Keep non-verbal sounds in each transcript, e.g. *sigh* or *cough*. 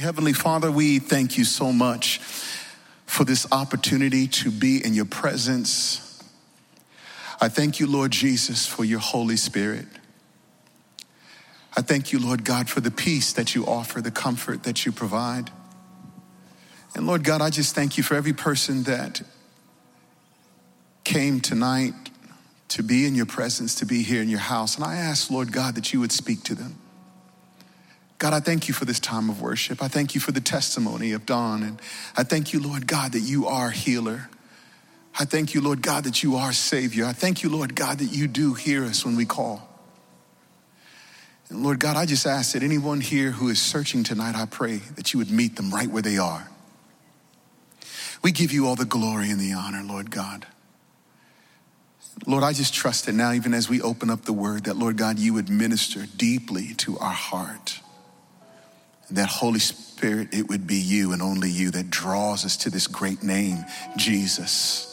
Heavenly Father, we thank you so much for this opportunity to be in your presence. I thank you, Lord Jesus, for your Holy Spirit. I thank you, Lord God, for the peace that you offer, the comfort that you provide. And Lord God, I just thank you for every person that came tonight to be in your presence, to be here in your house. And I ask, Lord God, that you would speak to them. God, I thank you for this time of worship. I thank you for the testimony of Dawn. And I thank you, Lord God, that you are healer. I thank you, Lord God, that you are Savior. I thank you, Lord God, that you do hear us when we call. And Lord God, I just ask that anyone here who is searching tonight, I pray that you would meet them right where they are. We give you all the glory and the honor, Lord God. Lord, I just trust that now, even as we open up the word, that Lord God, you would minister deeply to our heart. That Holy Spirit, it would be you and only you that draws us to this great name, Jesus.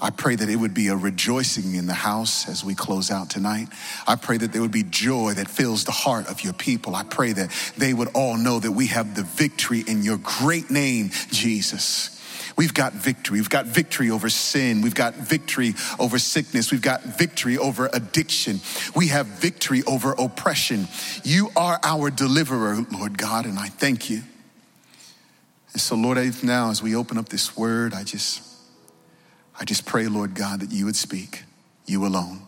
I pray that it would be a rejoicing in the house as we close out tonight. I pray that there would be joy that fills the heart of your people. I pray that they would all know that we have the victory in your great name, Jesus. We've got victory. We've got victory over sin. We've got victory over sickness. We've got victory over addiction. We have victory over oppression. You are our deliverer, Lord God, and I thank you. And so, Lord, now as we open up this word, I just, I just pray, Lord God, that you would speak, you alone.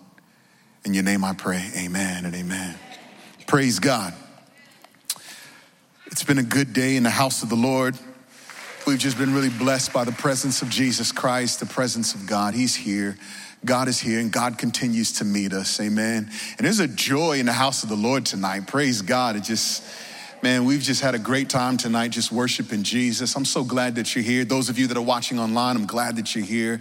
In your name I pray, amen and amen. Praise God. It's been a good day in the house of the Lord. We've just been really blessed by the presence of Jesus Christ, the presence of God. He's here. God is here and God continues to meet us. Amen. And there's a joy in the house of the Lord tonight. Praise God. It just, man, we've just had a great time tonight just worshiping Jesus. I'm so glad that you're here. Those of you that are watching online, I'm glad that you're here.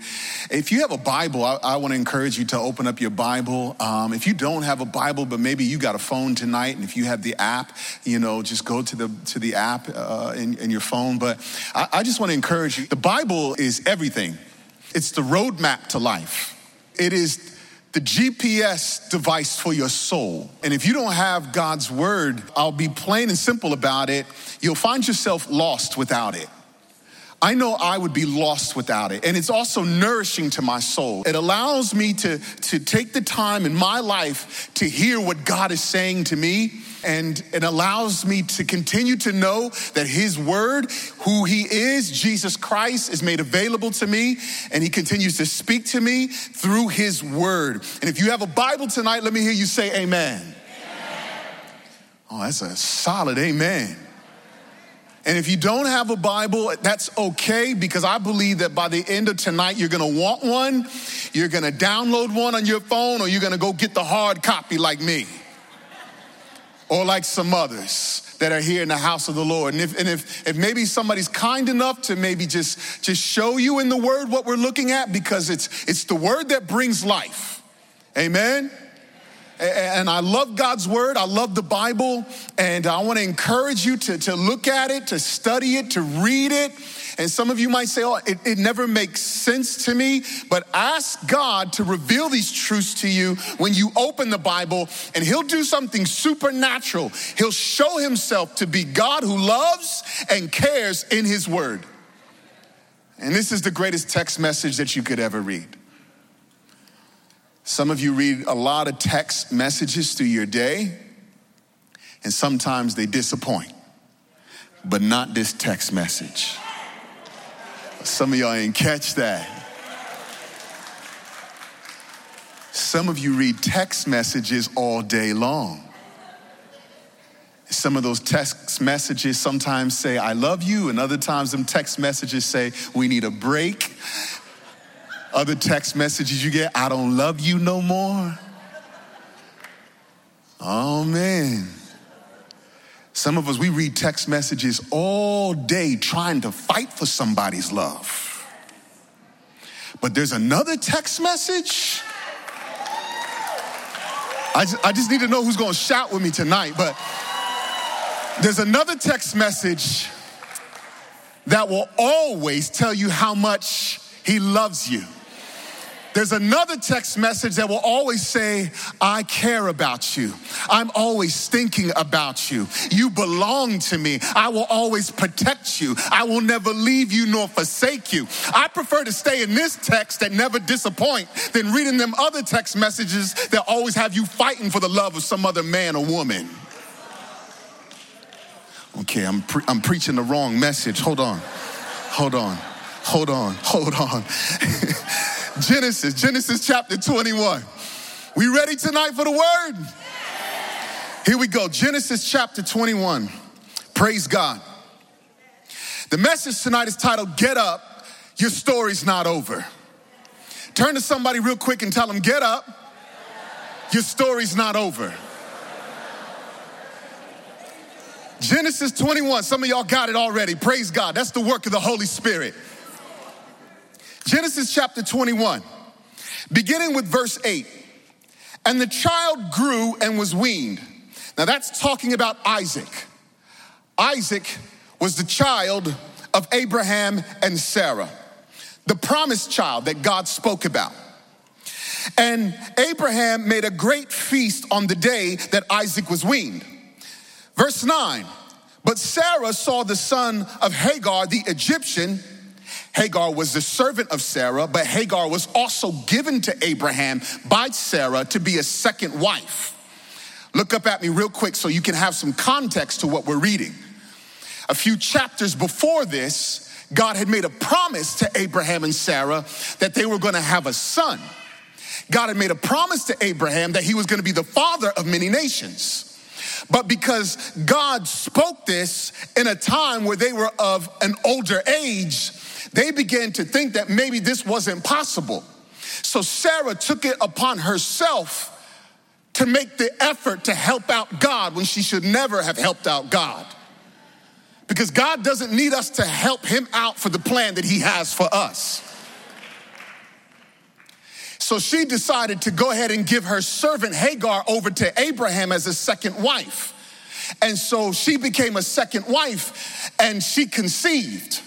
If you have a Bible, I, I want to encourage you to open up your Bible. Um, if you don't have a Bible, but maybe you got a phone tonight, and if you have the app, you know, just go to the to the app uh, in, in your phone. But I, I just want to encourage you. The Bible is everything. It's the roadmap to life. It is the GPS device for your soul. And if you don't have God's word, I'll be plain and simple about it. You'll find yourself lost without it. I know I would be lost without it. And it's also nourishing to my soul. It allows me to, to take the time in my life to hear what God is saying to me. And it allows me to continue to know that His Word, who He is, Jesus Christ, is made available to me. And He continues to speak to me through His Word. And if you have a Bible tonight, let me hear you say amen. amen. Oh, that's a solid amen. And if you don't have a Bible, that's okay because I believe that by the end of tonight, you're gonna want one, you're gonna download one on your phone, or you're gonna go get the hard copy like me or like some others that are here in the house of the Lord. And if, and if, if maybe somebody's kind enough to maybe just, just show you in the word what we're looking at because it's, it's the word that brings life. Amen. And I love God's word. I love the Bible. And I want to encourage you to, to look at it, to study it, to read it. And some of you might say, oh, it, it never makes sense to me. But ask God to reveal these truths to you when you open the Bible, and He'll do something supernatural. He'll show Himself to be God who loves and cares in His word. And this is the greatest text message that you could ever read. Some of you read a lot of text messages through your day, and sometimes they disappoint, but not this text message. Some of y'all ain't catch that. Some of you read text messages all day long. Some of those text messages sometimes say, I love you, and other times them text messages say, we need a break. Other text messages you get, I don't love you no more. Oh man. Some of us, we read text messages all day trying to fight for somebody's love. But there's another text message. I just, I just need to know who's gonna shout with me tonight. But there's another text message that will always tell you how much he loves you. There's another text message that will always say, I care about you. I'm always thinking about you. You belong to me. I will always protect you. I will never leave you nor forsake you. I prefer to stay in this text that never disappoint than reading them other text messages that always have you fighting for the love of some other man or woman. Okay, I'm, pre- I'm preaching the wrong message. Hold on. Hold on. Hold on. Hold on. *laughs* Genesis, Genesis chapter 21. We ready tonight for the word? Here we go. Genesis chapter 21. Praise God. The message tonight is titled Get Up, Your Story's Not Over. Turn to somebody real quick and tell them, Get up, your story's not over. Genesis 21, some of y'all got it already. Praise God. That's the work of the Holy Spirit. Genesis chapter 21, beginning with verse 8. And the child grew and was weaned. Now that's talking about Isaac. Isaac was the child of Abraham and Sarah, the promised child that God spoke about. And Abraham made a great feast on the day that Isaac was weaned. Verse 9, but Sarah saw the son of Hagar, the Egyptian, Hagar was the servant of Sarah, but Hagar was also given to Abraham by Sarah to be a second wife. Look up at me real quick so you can have some context to what we're reading. A few chapters before this, God had made a promise to Abraham and Sarah that they were going to have a son. God had made a promise to Abraham that he was going to be the father of many nations. But because God spoke this in a time where they were of an older age, they began to think that maybe this wasn't possible. So Sarah took it upon herself to make the effort to help out God when she should never have helped out God. Because God doesn't need us to help him out for the plan that he has for us. So she decided to go ahead and give her servant Hagar over to Abraham as a second wife. And so she became a second wife and she conceived.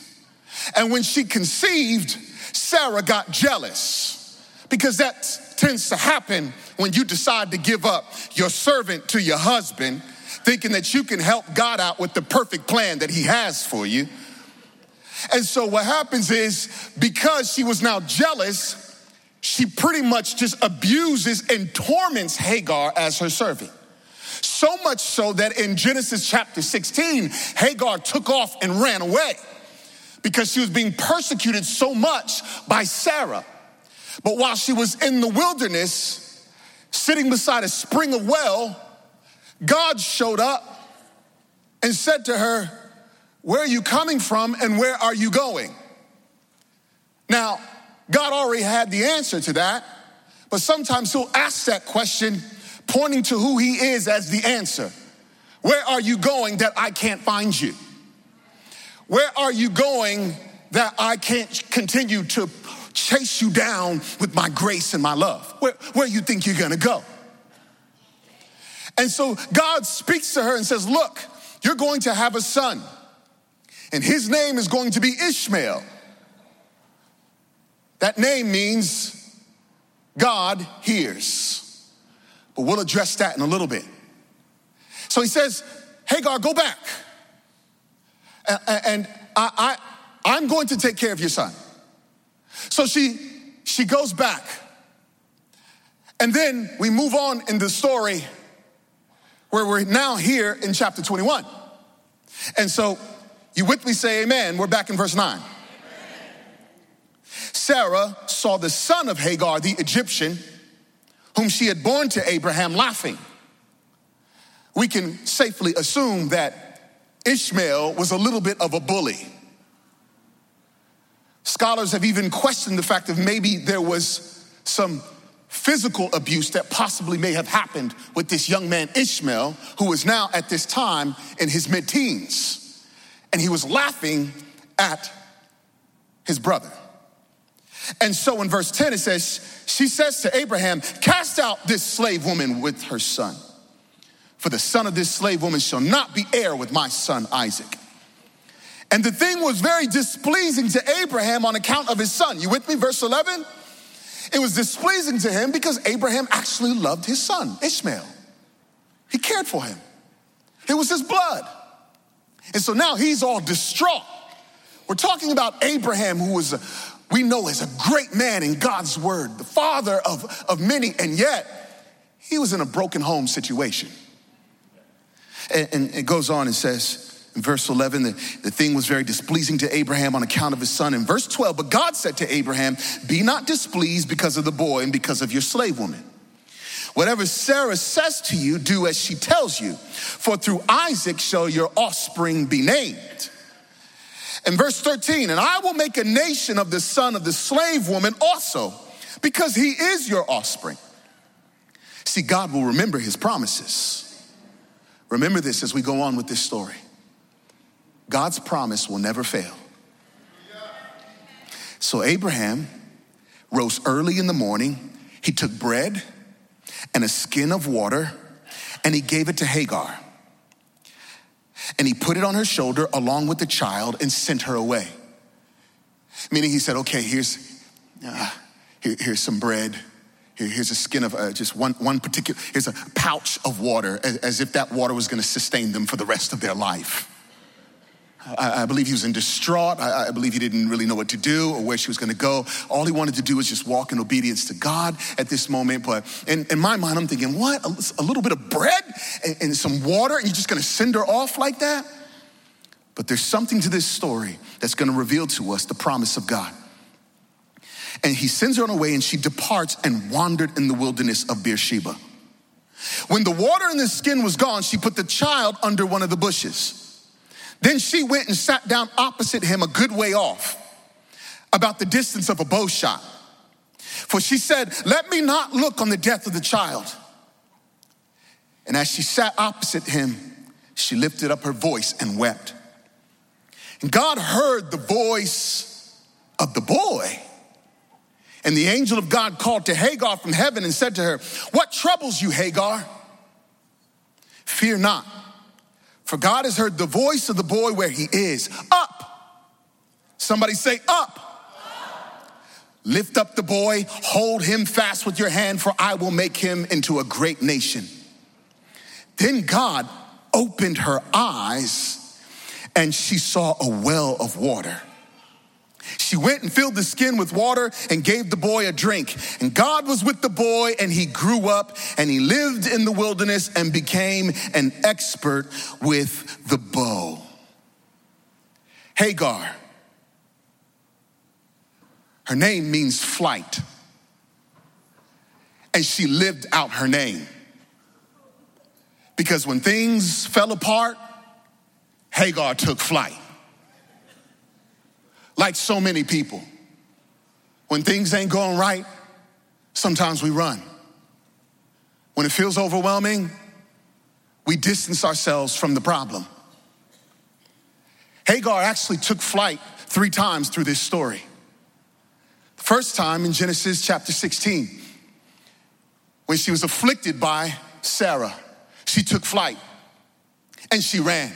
And when she conceived, Sarah got jealous because that tends to happen when you decide to give up your servant to your husband, thinking that you can help God out with the perfect plan that He has for you. And so what happens is because she was now jealous, she pretty much just abuses and torments Hagar as her servant. So much so that in Genesis chapter 16, Hagar took off and ran away because she was being persecuted so much by Sarah. But while she was in the wilderness, sitting beside a spring of well, God showed up and said to her, Where are you coming from and where are you going? Now, God already had the answer to that, but sometimes He'll ask that question pointing to who He is as the answer. Where are you going that I can't find you? Where are you going that I can't continue to chase you down with my grace and my love? Where, where you think you're gonna go? And so God speaks to her and says, Look, you're going to have a son, and his name is going to be Ishmael. That name means God hears. But we'll address that in a little bit. So he says, Hagar, go back and I, I, I'm going to take care of your son. So she, she goes back. And then we move on in the story where we're now here in chapter 21. And so you with me say amen. We're back in verse 9. Sarah saw the son of Hagar, the Egyptian, whom she had born to Abraham, laughing. We can safely assume that Ishmael was a little bit of a bully. Scholars have even questioned the fact that maybe there was some physical abuse that possibly may have happened with this young man Ishmael, who is now at this time in his mid teens. And he was laughing at his brother. And so in verse 10, it says, She says to Abraham, Cast out this slave woman with her son. For the son of this slave woman shall not be heir with my son Isaac. And the thing was very displeasing to Abraham on account of his son. You with me? Verse 11? it was displeasing to him because Abraham actually loved his son, Ishmael. He cared for him, it was his blood. And so now he's all distraught. We're talking about Abraham, who was, a, we know, is a great man in God's word, the father of, of many, and yet he was in a broken home situation. And, and it goes on and says, in verse 11, the, the thing was very displeasing to Abraham on account of his son. In verse 12, but God said to Abraham, Be not displeased because of the boy and because of your slave woman. Whatever Sarah says to you, do as she tells you, for through Isaac shall your offspring be named. In verse 13, and I will make a nation of the son of the slave woman also, because he is your offspring. See, God will remember his promises. Remember this as we go on with this story. God's promise will never fail. So Abraham rose early in the morning. He took bread and a skin of water and he gave it to Hagar. And he put it on her shoulder along with the child and sent her away. Meaning he said, okay, here's, uh, here, here's some bread. Here, here's a skin of uh, just one, one particular, here's a pouch of water as, as if that water was gonna sustain them for the rest of their life. I, I believe he was in distraught. I, I, believe he didn't really know what to do or where she was going to go. All he wanted to do was just walk in obedience to God at this moment. But in, in my mind, I'm thinking, what? A, a little bit of bread and, and some water, and you're just going to send her off like that? But there's something to this story that's going to reveal to us the promise of God. And he sends her on her way, and she departs and wandered in the wilderness of Beersheba. When the water in the skin was gone, she put the child under one of the bushes. Then she went and sat down opposite him a good way off, about the distance of a bow shot. For she said, Let me not look on the death of the child. And as she sat opposite him, she lifted up her voice and wept. And God heard the voice of the boy. And the angel of God called to Hagar from heaven and said to her, What troubles you, Hagar? Fear not for God has heard the voice of the boy where he is. Up. Somebody say, up. Lift up the boy, hold him fast with your hand, for I will make him into a great nation. Then God opened her eyes, and she saw a well of water she went and filled the skin with water and gave the boy a drink. And God was with the boy, and he grew up and he lived in the wilderness and became an expert with the bow. Hagar. Her name means flight. And she lived out her name. Because when things fell apart, Hagar took flight like so many people. When things ain't going right, sometimes we run. When it feels overwhelming, we distance ourselves from the problem. Hagar actually took flight three times through this story. The first time in Genesis chapter 16, when she was afflicted by Sarah, she took flight and she ran.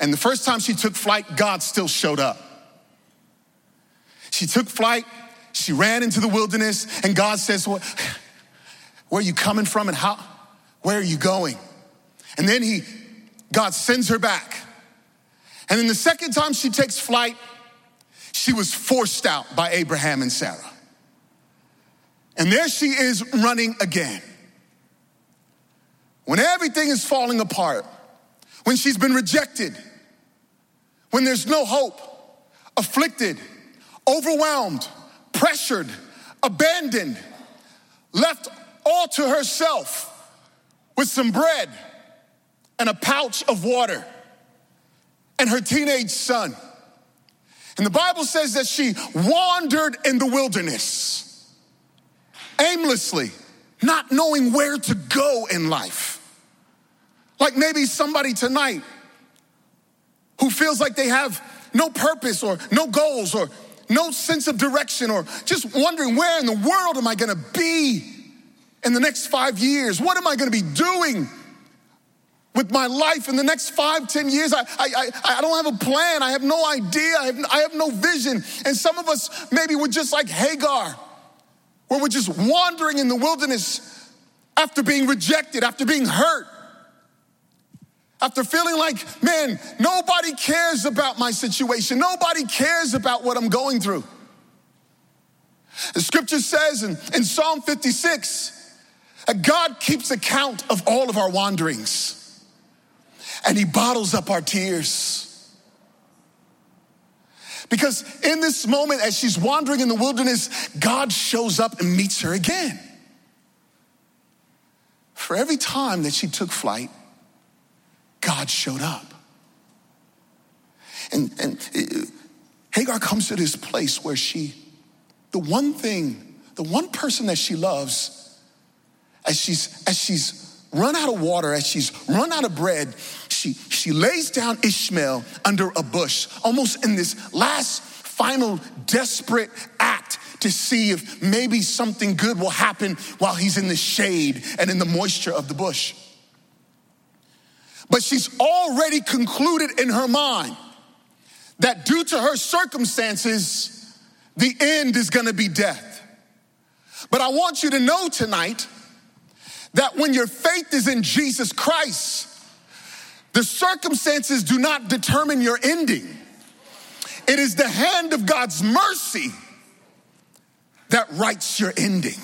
And the first time she took flight, God still showed up. She took flight, she ran into the wilderness, and God says, well, Where are you coming from and how? Where are you going? And then he, God sends her back. And then the second time she takes flight, she was forced out by Abraham and Sarah. And there she is running again. When everything is falling apart, when she's been rejected, when there's no hope, afflicted, overwhelmed, pressured, abandoned, left all to herself with some bread and a pouch of water and her teenage son. And the Bible says that she wandered in the wilderness aimlessly, not knowing where to go in life. Like maybe somebody tonight who feels like they have no purpose or no goals or no sense of direction or just wondering where in the world am I gonna be in the next five years? What am I gonna be doing with my life in the next five, ten years? I, I, I, don't have a plan. I have no idea. I have, I have no vision. And some of us maybe we're just like Hagar. where we're just wandering in the wilderness after being rejected, after being hurt, after feeling like, man, nobody cares about my situation, nobody cares about what I'm going through. The scripture says in, in Psalm 56 that God keeps account of all of our wanderings and he bottles up our tears. Because in this moment, as she's wandering in the wilderness, God shows up and meets her again. For every time that she took flight, God showed up. And, and uh, Hagar comes to this place where she, the one thing, the one person that she loves, as she's, as she's run out of water, as she's run out of bread, she, she lays down Ishmael under a bush, almost in this last final desperate act to see if maybe something good will happen while he's in the shade and in the moisture of the bush. But she's already concluded in her mind that due to her circumstances, the end is gonna be death. But I want you to know tonight that when your faith is in Jesus Christ, the circumstances do not determine your ending. It is the hand of God's mercy that writes your ending.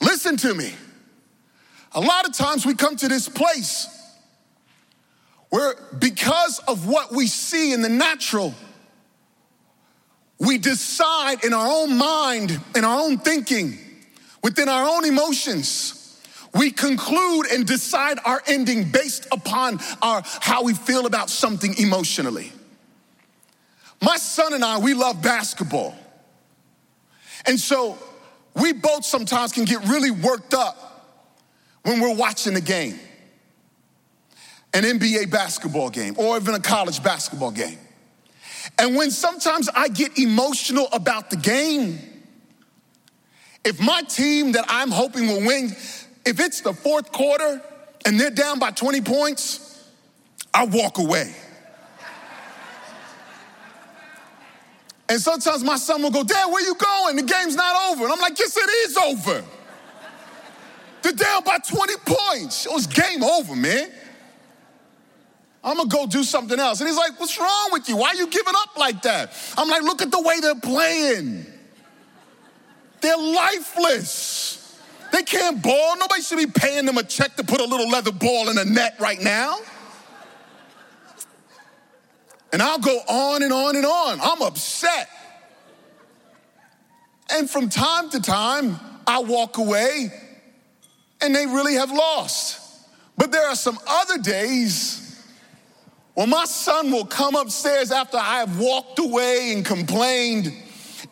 Listen to me. A lot of times we come to this place where, because of what we see in the natural, we decide in our own mind, in our own thinking, within our own emotions, we conclude and decide our ending based upon our how we feel about something emotionally. My son and I, we love basketball. And so we both sometimes can get really worked up when we're watching a game. An NBA basketball game or even a college basketball game. And when sometimes I get emotional about the game, if my team that I'm hoping will win if it's the fourth quarter and they're down by 20 points, I walk away. And sometimes my son will go, Dad, where you going? The game's not over. And I'm like, yes, it is over. They're down by 20 points. It was game over, man. I'm gonna go do something else. And he's like, What's wrong with you? Why are you giving up like that? I'm like, Look at the way they're playing. They're lifeless. They can't ball. Nobody should be paying them a check to put a little leather ball in a net right now. And I'll go on and on and on. I'm upset. And from time to time, I walk away and they really have lost. But there are some other days when my son will come upstairs after I have walked away and complained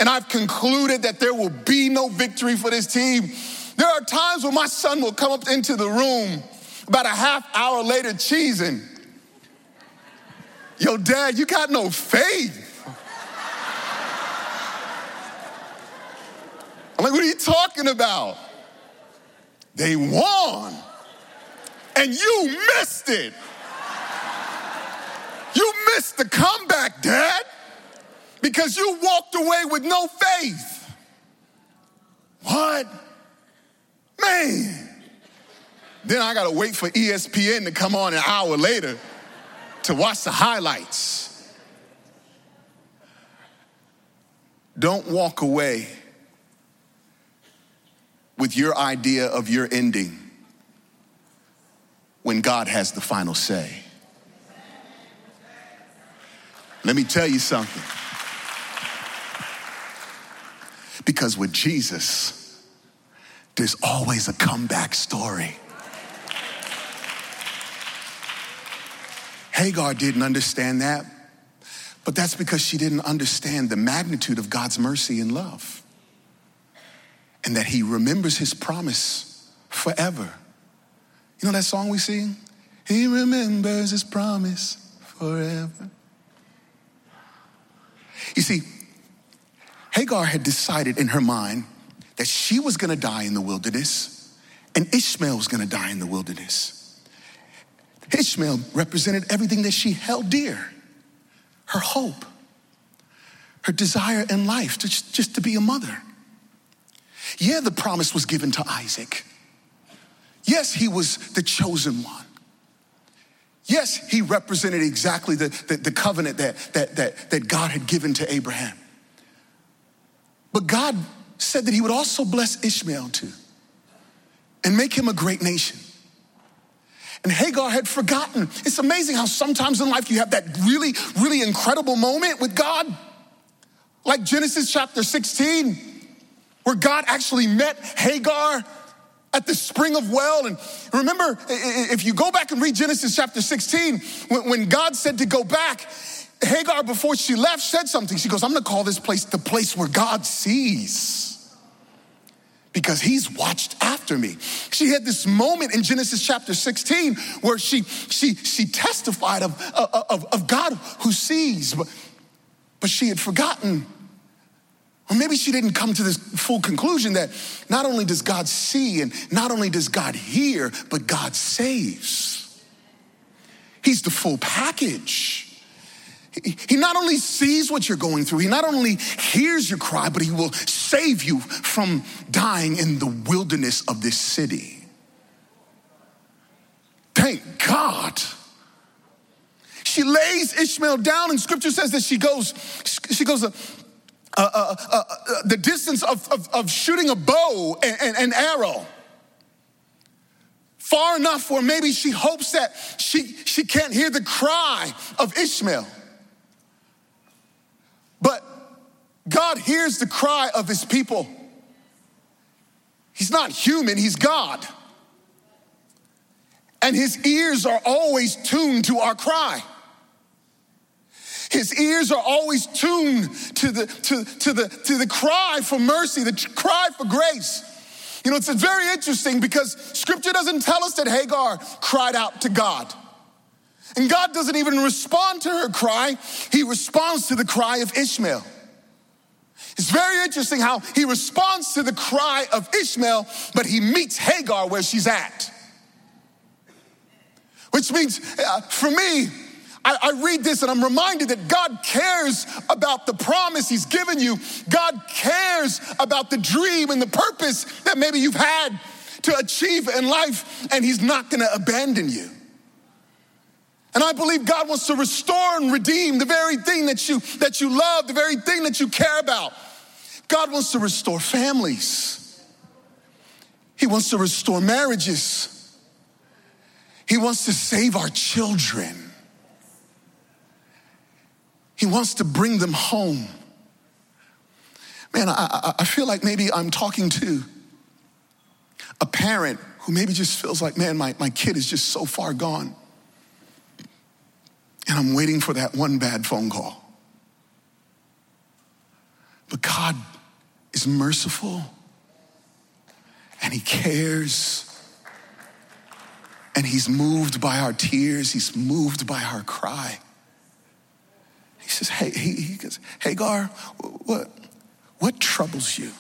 and I've concluded that there will be no victory for this team. There are times when my son will come up into the room about a half hour later cheesing. Yo, dad, you got no faith. I'm like, what are you talking about? They won. And you missed it. You missed the comeback, Dad, because you walked away with no faith. What? Man. Then I gotta wait for ESPN to come on an hour later to watch the highlights. Don't walk away with your idea of your ending when God has the final say. Let me tell you something. Because with Jesus, there's always a comeback story. Hagar didn't understand that, but that's because she didn't understand the magnitude of God's mercy and love. And that He remembers His promise forever. You know that song we sing? He remembers His promise forever. You see, Hagar had decided in her mind that she was gonna die in the wilderness and Ishmael was gonna die in the wilderness. Ishmael represented everything that she held dear her hope, her desire in life, to, just to be a mother. Yeah, the promise was given to Isaac. Yes, he was the chosen one. Yes, he represented exactly the, the, the, covenant that, that, that, that God had given to Abraham. But God said that he would also bless Ishmael too and make him a great nation. And Hagar had forgotten. It's amazing how sometimes in life you have that really, really incredible moment with God. Like Genesis chapter 16, where God actually met Hagar at the spring of well. And remember, if you go back and read Genesis chapter 16, when God said to go back, Hagar, before she left, said something. She goes, I'm gonna call this place the place where God sees because he's watched after me. She had this moment in Genesis chapter 16 where she, she, she testified of, of, of God who sees, but, but she had forgotten or maybe she didn't come to this full conclusion that not only does God see and not only does God hear, but God saves. He's the full package. He not only sees what you're going through, he not only hears your cry, but he will save you from dying in the wilderness of this city. Thank God. She lays Ishmael down, and scripture says that she goes, she goes, uh, uh, uh, the distance of, of, of, shooting a bow and, an arrow. Far enough where maybe she hopes that she, she can't hear the cry of Ishmael. But God hears the cry of his people. He's not human, he's God. And his ears are always tuned to our cry. His ears are always tuned to the, to, to, the, to the cry for mercy, the cry for grace. You know, it's very interesting because scripture doesn't tell us that Hagar cried out to God. And God doesn't even respond to her cry, He responds to the cry of Ishmael. It's very interesting how He responds to the cry of Ishmael, but He meets Hagar where she's at. Which means, uh, for me, I, I, read this and I'm reminded that God cares about the promise He's given you. God cares about the dream and the purpose that maybe you've had to achieve in life, and He's not gonna abandon you. And I believe God wants to restore and redeem the very thing that you that you love, the very thing that you care about. God wants to restore families. He wants to restore marriages. He wants to save our children. He wants to bring them home. Man, I, I feel like maybe I'm talking to a parent who maybe just feels like, man, my, my kid is just so far gone. And I'm waiting for that one bad phone call. But God is merciful and He cares. And He's moved by our tears, He's moved by our cry. He says, Hey, he, he goes, Hagar, what, what troubles you?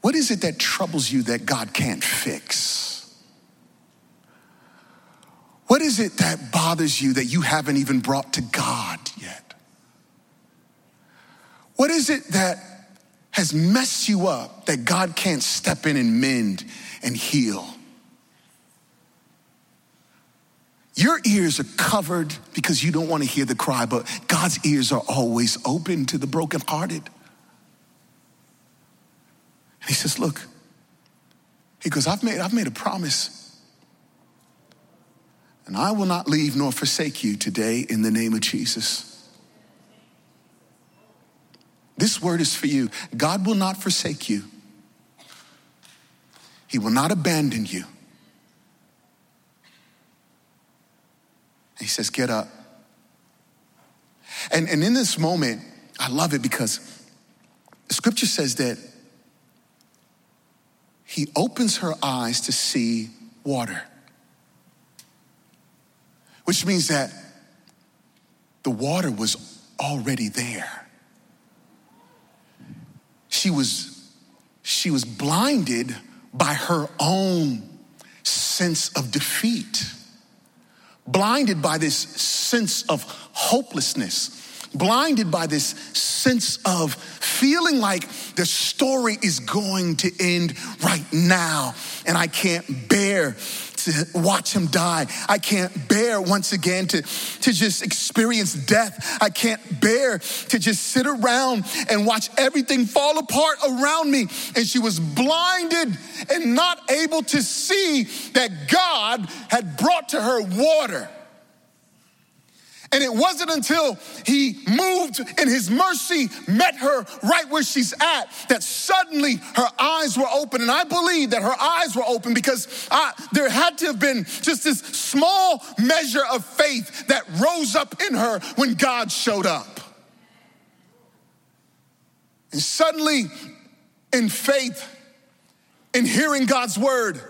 What is it that troubles you that God can't fix? What is it that bothers you that you haven't even brought to God yet? What is it that has messed you up that God can't step in and mend and heal? Your ears are covered because you don't want to hear the cry, but God's ears are always open to the brokenhearted. And he says, Look, he goes, I've made, I've made a promise. And I will not leave nor forsake you today in the name of Jesus. This word is for you. God will not forsake you, He will not abandon you. He says, Get up. And, and in this moment, I love it because scripture says that he opens her eyes to see water, which means that the water was already there. She was, she was blinded by her own sense of defeat blinded by this sense of hopelessness, blinded by this sense of feeling like the story is going to end right now, and I can't bear to watch him die. I can't bear once again to, to just experience death. I can't bear to just sit around and watch everything fall apart around me. And she was blinded and not able to see that God had brought to her water. And it wasn't until he moved in his mercy, met her right where she's at, that suddenly her eyes were open. And I believe that her eyes were open because I, there had to have been just this small measure of faith that rose up in her when God showed up. And suddenly, in faith, in hearing God's word,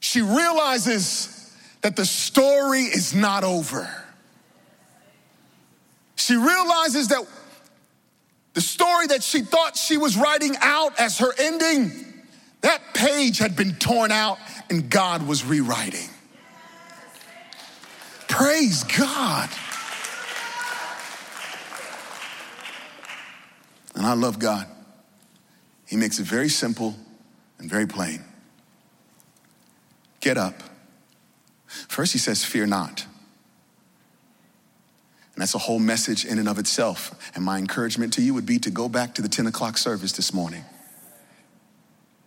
she realizes that the story is not over. She realizes that the story that she thought she was writing out as her ending, that page had been torn out and God was rewriting. Praise God. And I love God. He makes it very simple and very plain. Get up. First, he says, Fear not. And that's a whole message in and of itself. And my encouragement to you would be to go back to the 10 o'clock service this morning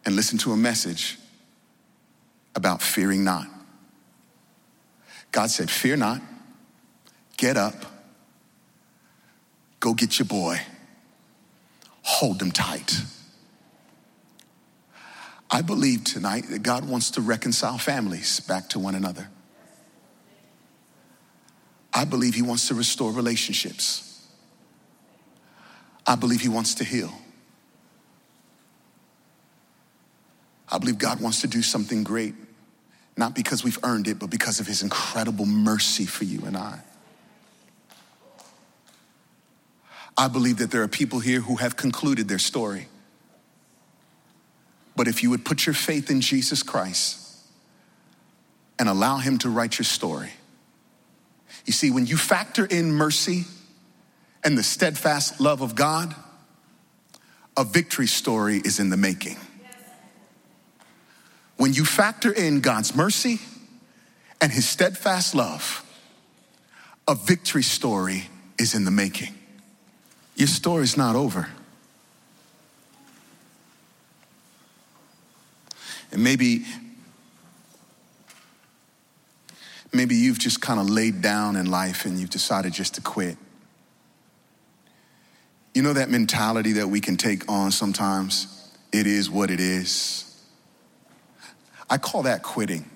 and listen to a message about fearing not. God said, Fear not, get up, go get your boy, hold them tight. I believe tonight that God wants to reconcile families back to one another. I believe He wants to restore relationships. I believe He wants to heal. I believe God wants to do something great, not because we've earned it, but because of His incredible mercy for you and I. I believe that there are people here who have concluded their story. But if you would put your faith in Jesus Christ and allow Him to write your story, you see, when you factor in mercy and the steadfast love of God, a victory story is in the making. When you factor in God's mercy and his steadfast love, a victory story is in the making. Your story's not over. And maybe Maybe you've just kind of laid down in life and you've decided just to quit. You know that mentality that we can take on sometimes? It is what it is. I call that quitting.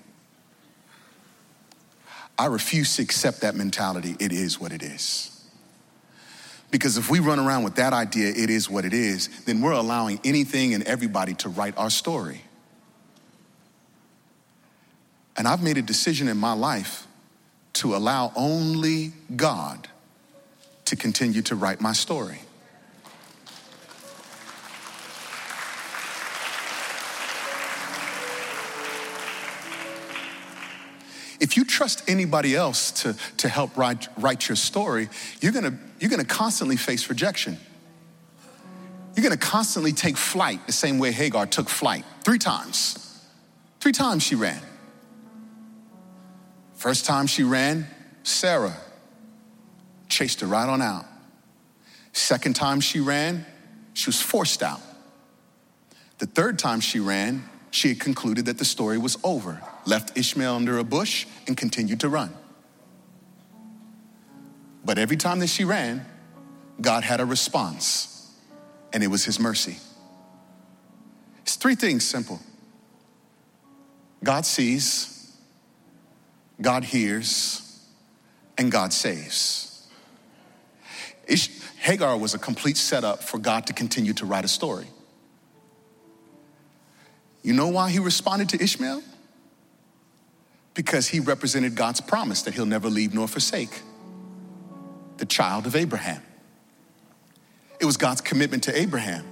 I refuse to accept that mentality. It is what it is. Because if we run around with that idea, it is what it is, then we're allowing anything and everybody to write our story. And I've made a decision in my life to allow only God to continue to write my story. If you trust anybody else to, to help write, write your story, you're gonna, you're gonna constantly face rejection. You're gonna constantly take flight the same way Hagar took flight three times. Three times she ran. First time she ran, Sarah chased her right on out. Second time she ran, she was forced out. The third time she ran, she had concluded that the story was over, left Ishmael under a bush, and continued to run. But every time that she ran, God had a response, and it was His mercy. It's three things simple God sees, God hears, and God saves. Ish- Hagar was a complete setup for God to continue to write a story. You know why he responded to Ishmael? Because he represented God's promise that he'll never leave nor forsake the child of Abraham. It was God's commitment to Abraham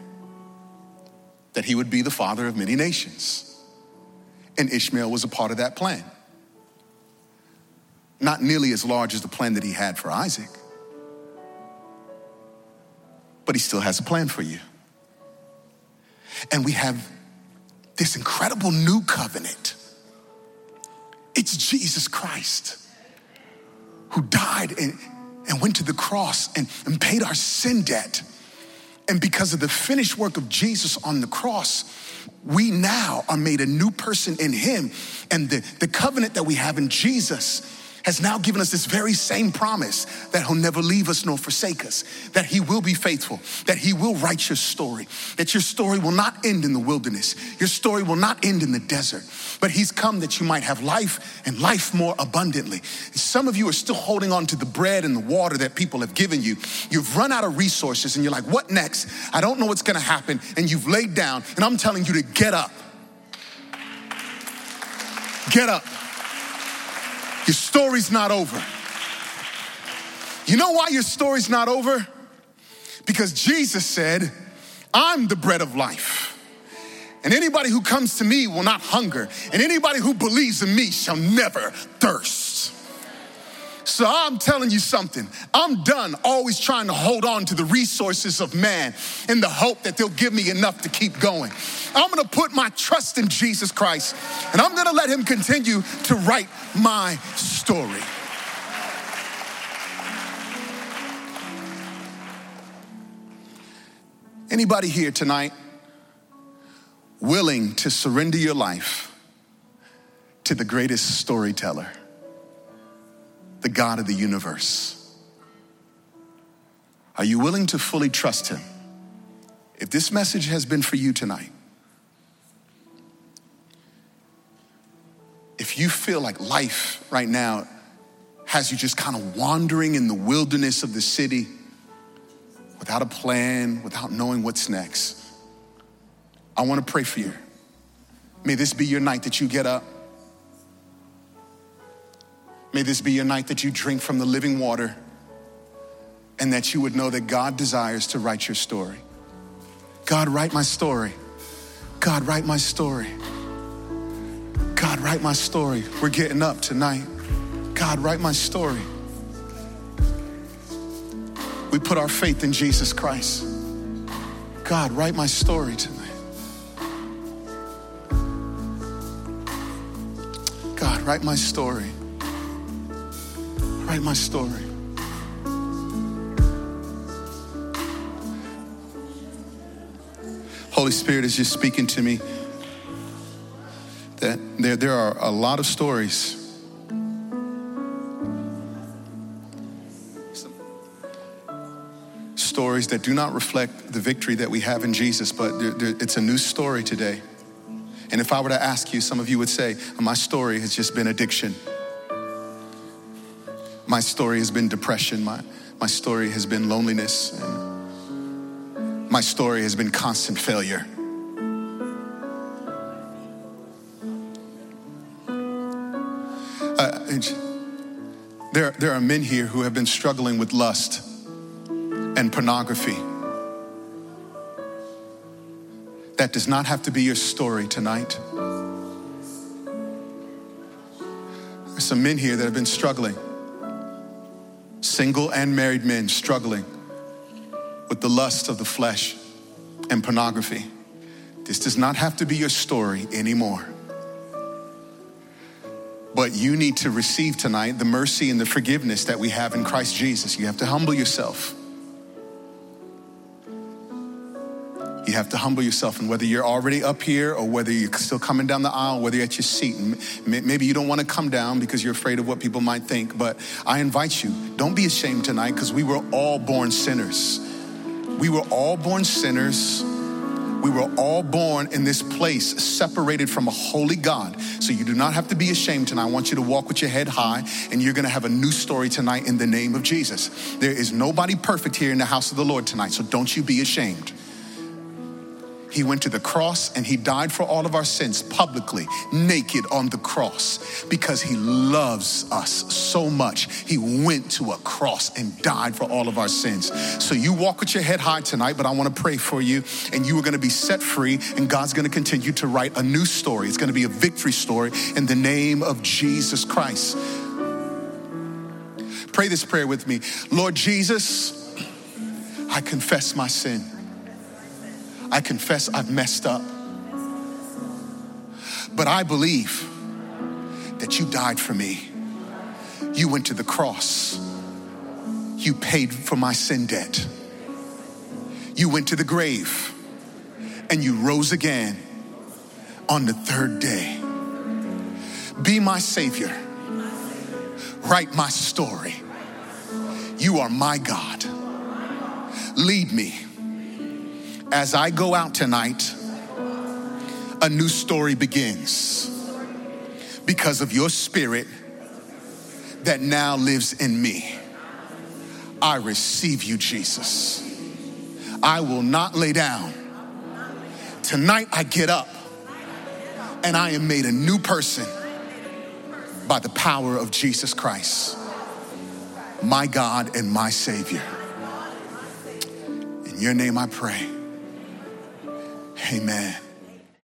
that he would be the father of many nations. And Ishmael was a part of that plan not nearly as large as the plan that he had for Isaac, but He still has a plan for you. And we have this incredible new covenant. It's Jesus Christ who died and, and went to the cross and, and paid our sin debt. And because of the finished work of Jesus on the cross, we now are made a new person in Him. And the, the covenant that we have in Jesus has now given us this very same promise that he'll never leave us nor forsake us, that he will be faithful, that he will write your story, that your story will not end in the wilderness, your story will not end in the desert, but he's come that you might have life and life more abundantly. Some of you are still holding on to the bread and the water that people have given you. You've run out of resources and you're like, what next? I don't know what's gonna happen. And you've laid down, and I'm telling you to get up. Get up. Your story's not over. You know why your story's not over? Because Jesus said, I'm the bread of life. And anybody who comes to me will not hunger, and anybody who believes in me shall never thirst. So I'm telling you something. I'm done always trying to hold on to the resources of man in the hope that they'll give me enough to keep going. I'm gonna put my trust in Jesus Christ and I'm gonna let him continue to write my story. Anybody here tonight willing to surrender your life to the greatest storyteller? The God of the universe? Are you willing to fully trust Him? If this message has been for you tonight, if you feel like life right now has you just kind of wandering in the wilderness of the city without a plan, without knowing what's next, I want to pray for you. May this be your night that you get up May this be your night that you drink from the living water and that you would know that God desires to write your story. God, write my story. God, write my story. God, write my story. We're getting up tonight. God, write my story. We put our faith in Jesus Christ. God, write my story tonight. God, write my story. Write my story. Holy Spirit is just speaking to me that there, there are a lot of stories. Stories that do not reflect the victory that we have in Jesus, but there, there, it's a new story today. And if I were to ask you, some of you would say, My story has just been addiction. My story has been depression. My, my story has been loneliness. And my story has been constant failure. Uh, there, there are men here who have been struggling with lust and pornography. That does not have to be your story tonight. There's some men here that have been struggling single and married men struggling with the lust of the flesh and pornography. This does not have to be your story anymore. But you need to receive tonight the mercy and the forgiveness that we have in Christ Jesus. You have to humble yourself. You have to humble yourself, and whether you're already up here or whether you're still coming down the aisle, whether you're at your seat, maybe you don't want to come down because you're afraid of what people might think, but I invite you, don't be ashamed tonight because we were all born sinners. We were all born sinners. We were all born in this place separated from a holy God. So you do not have to be ashamed tonight. I want you to walk with your head high, and you're to have a new story tonight in the name of Jesus. There is nobody perfect here in the house of the Lord tonight, so don't you be ashamed. He went to the cross and he died for all of our sins publicly, naked on the cross, because he loves us so much. He went to a cross and died for all of our sins. So you walk with your head high tonight, but I want to pray for you, and you are going to be set free, and God's going to continue to write a new story. It's going to be a victory story in the name of Jesus Christ. Pray this prayer with me Lord Jesus. I confess my sin. I confess I've messed up. But I believe that you died for me. You went to the cross. You paid for my sin debt. You went to the grave and you rose again on the third day. Be my Savior. Write my story. You are my God. Lead me. As I go out tonight, a new story begins because of your spirit that now lives in me. I receive you, Jesus. I will not lay down. Tonight I get up and I am made a new person by the power of Jesus Christ, my God and my Savior. In your name I pray. Amen.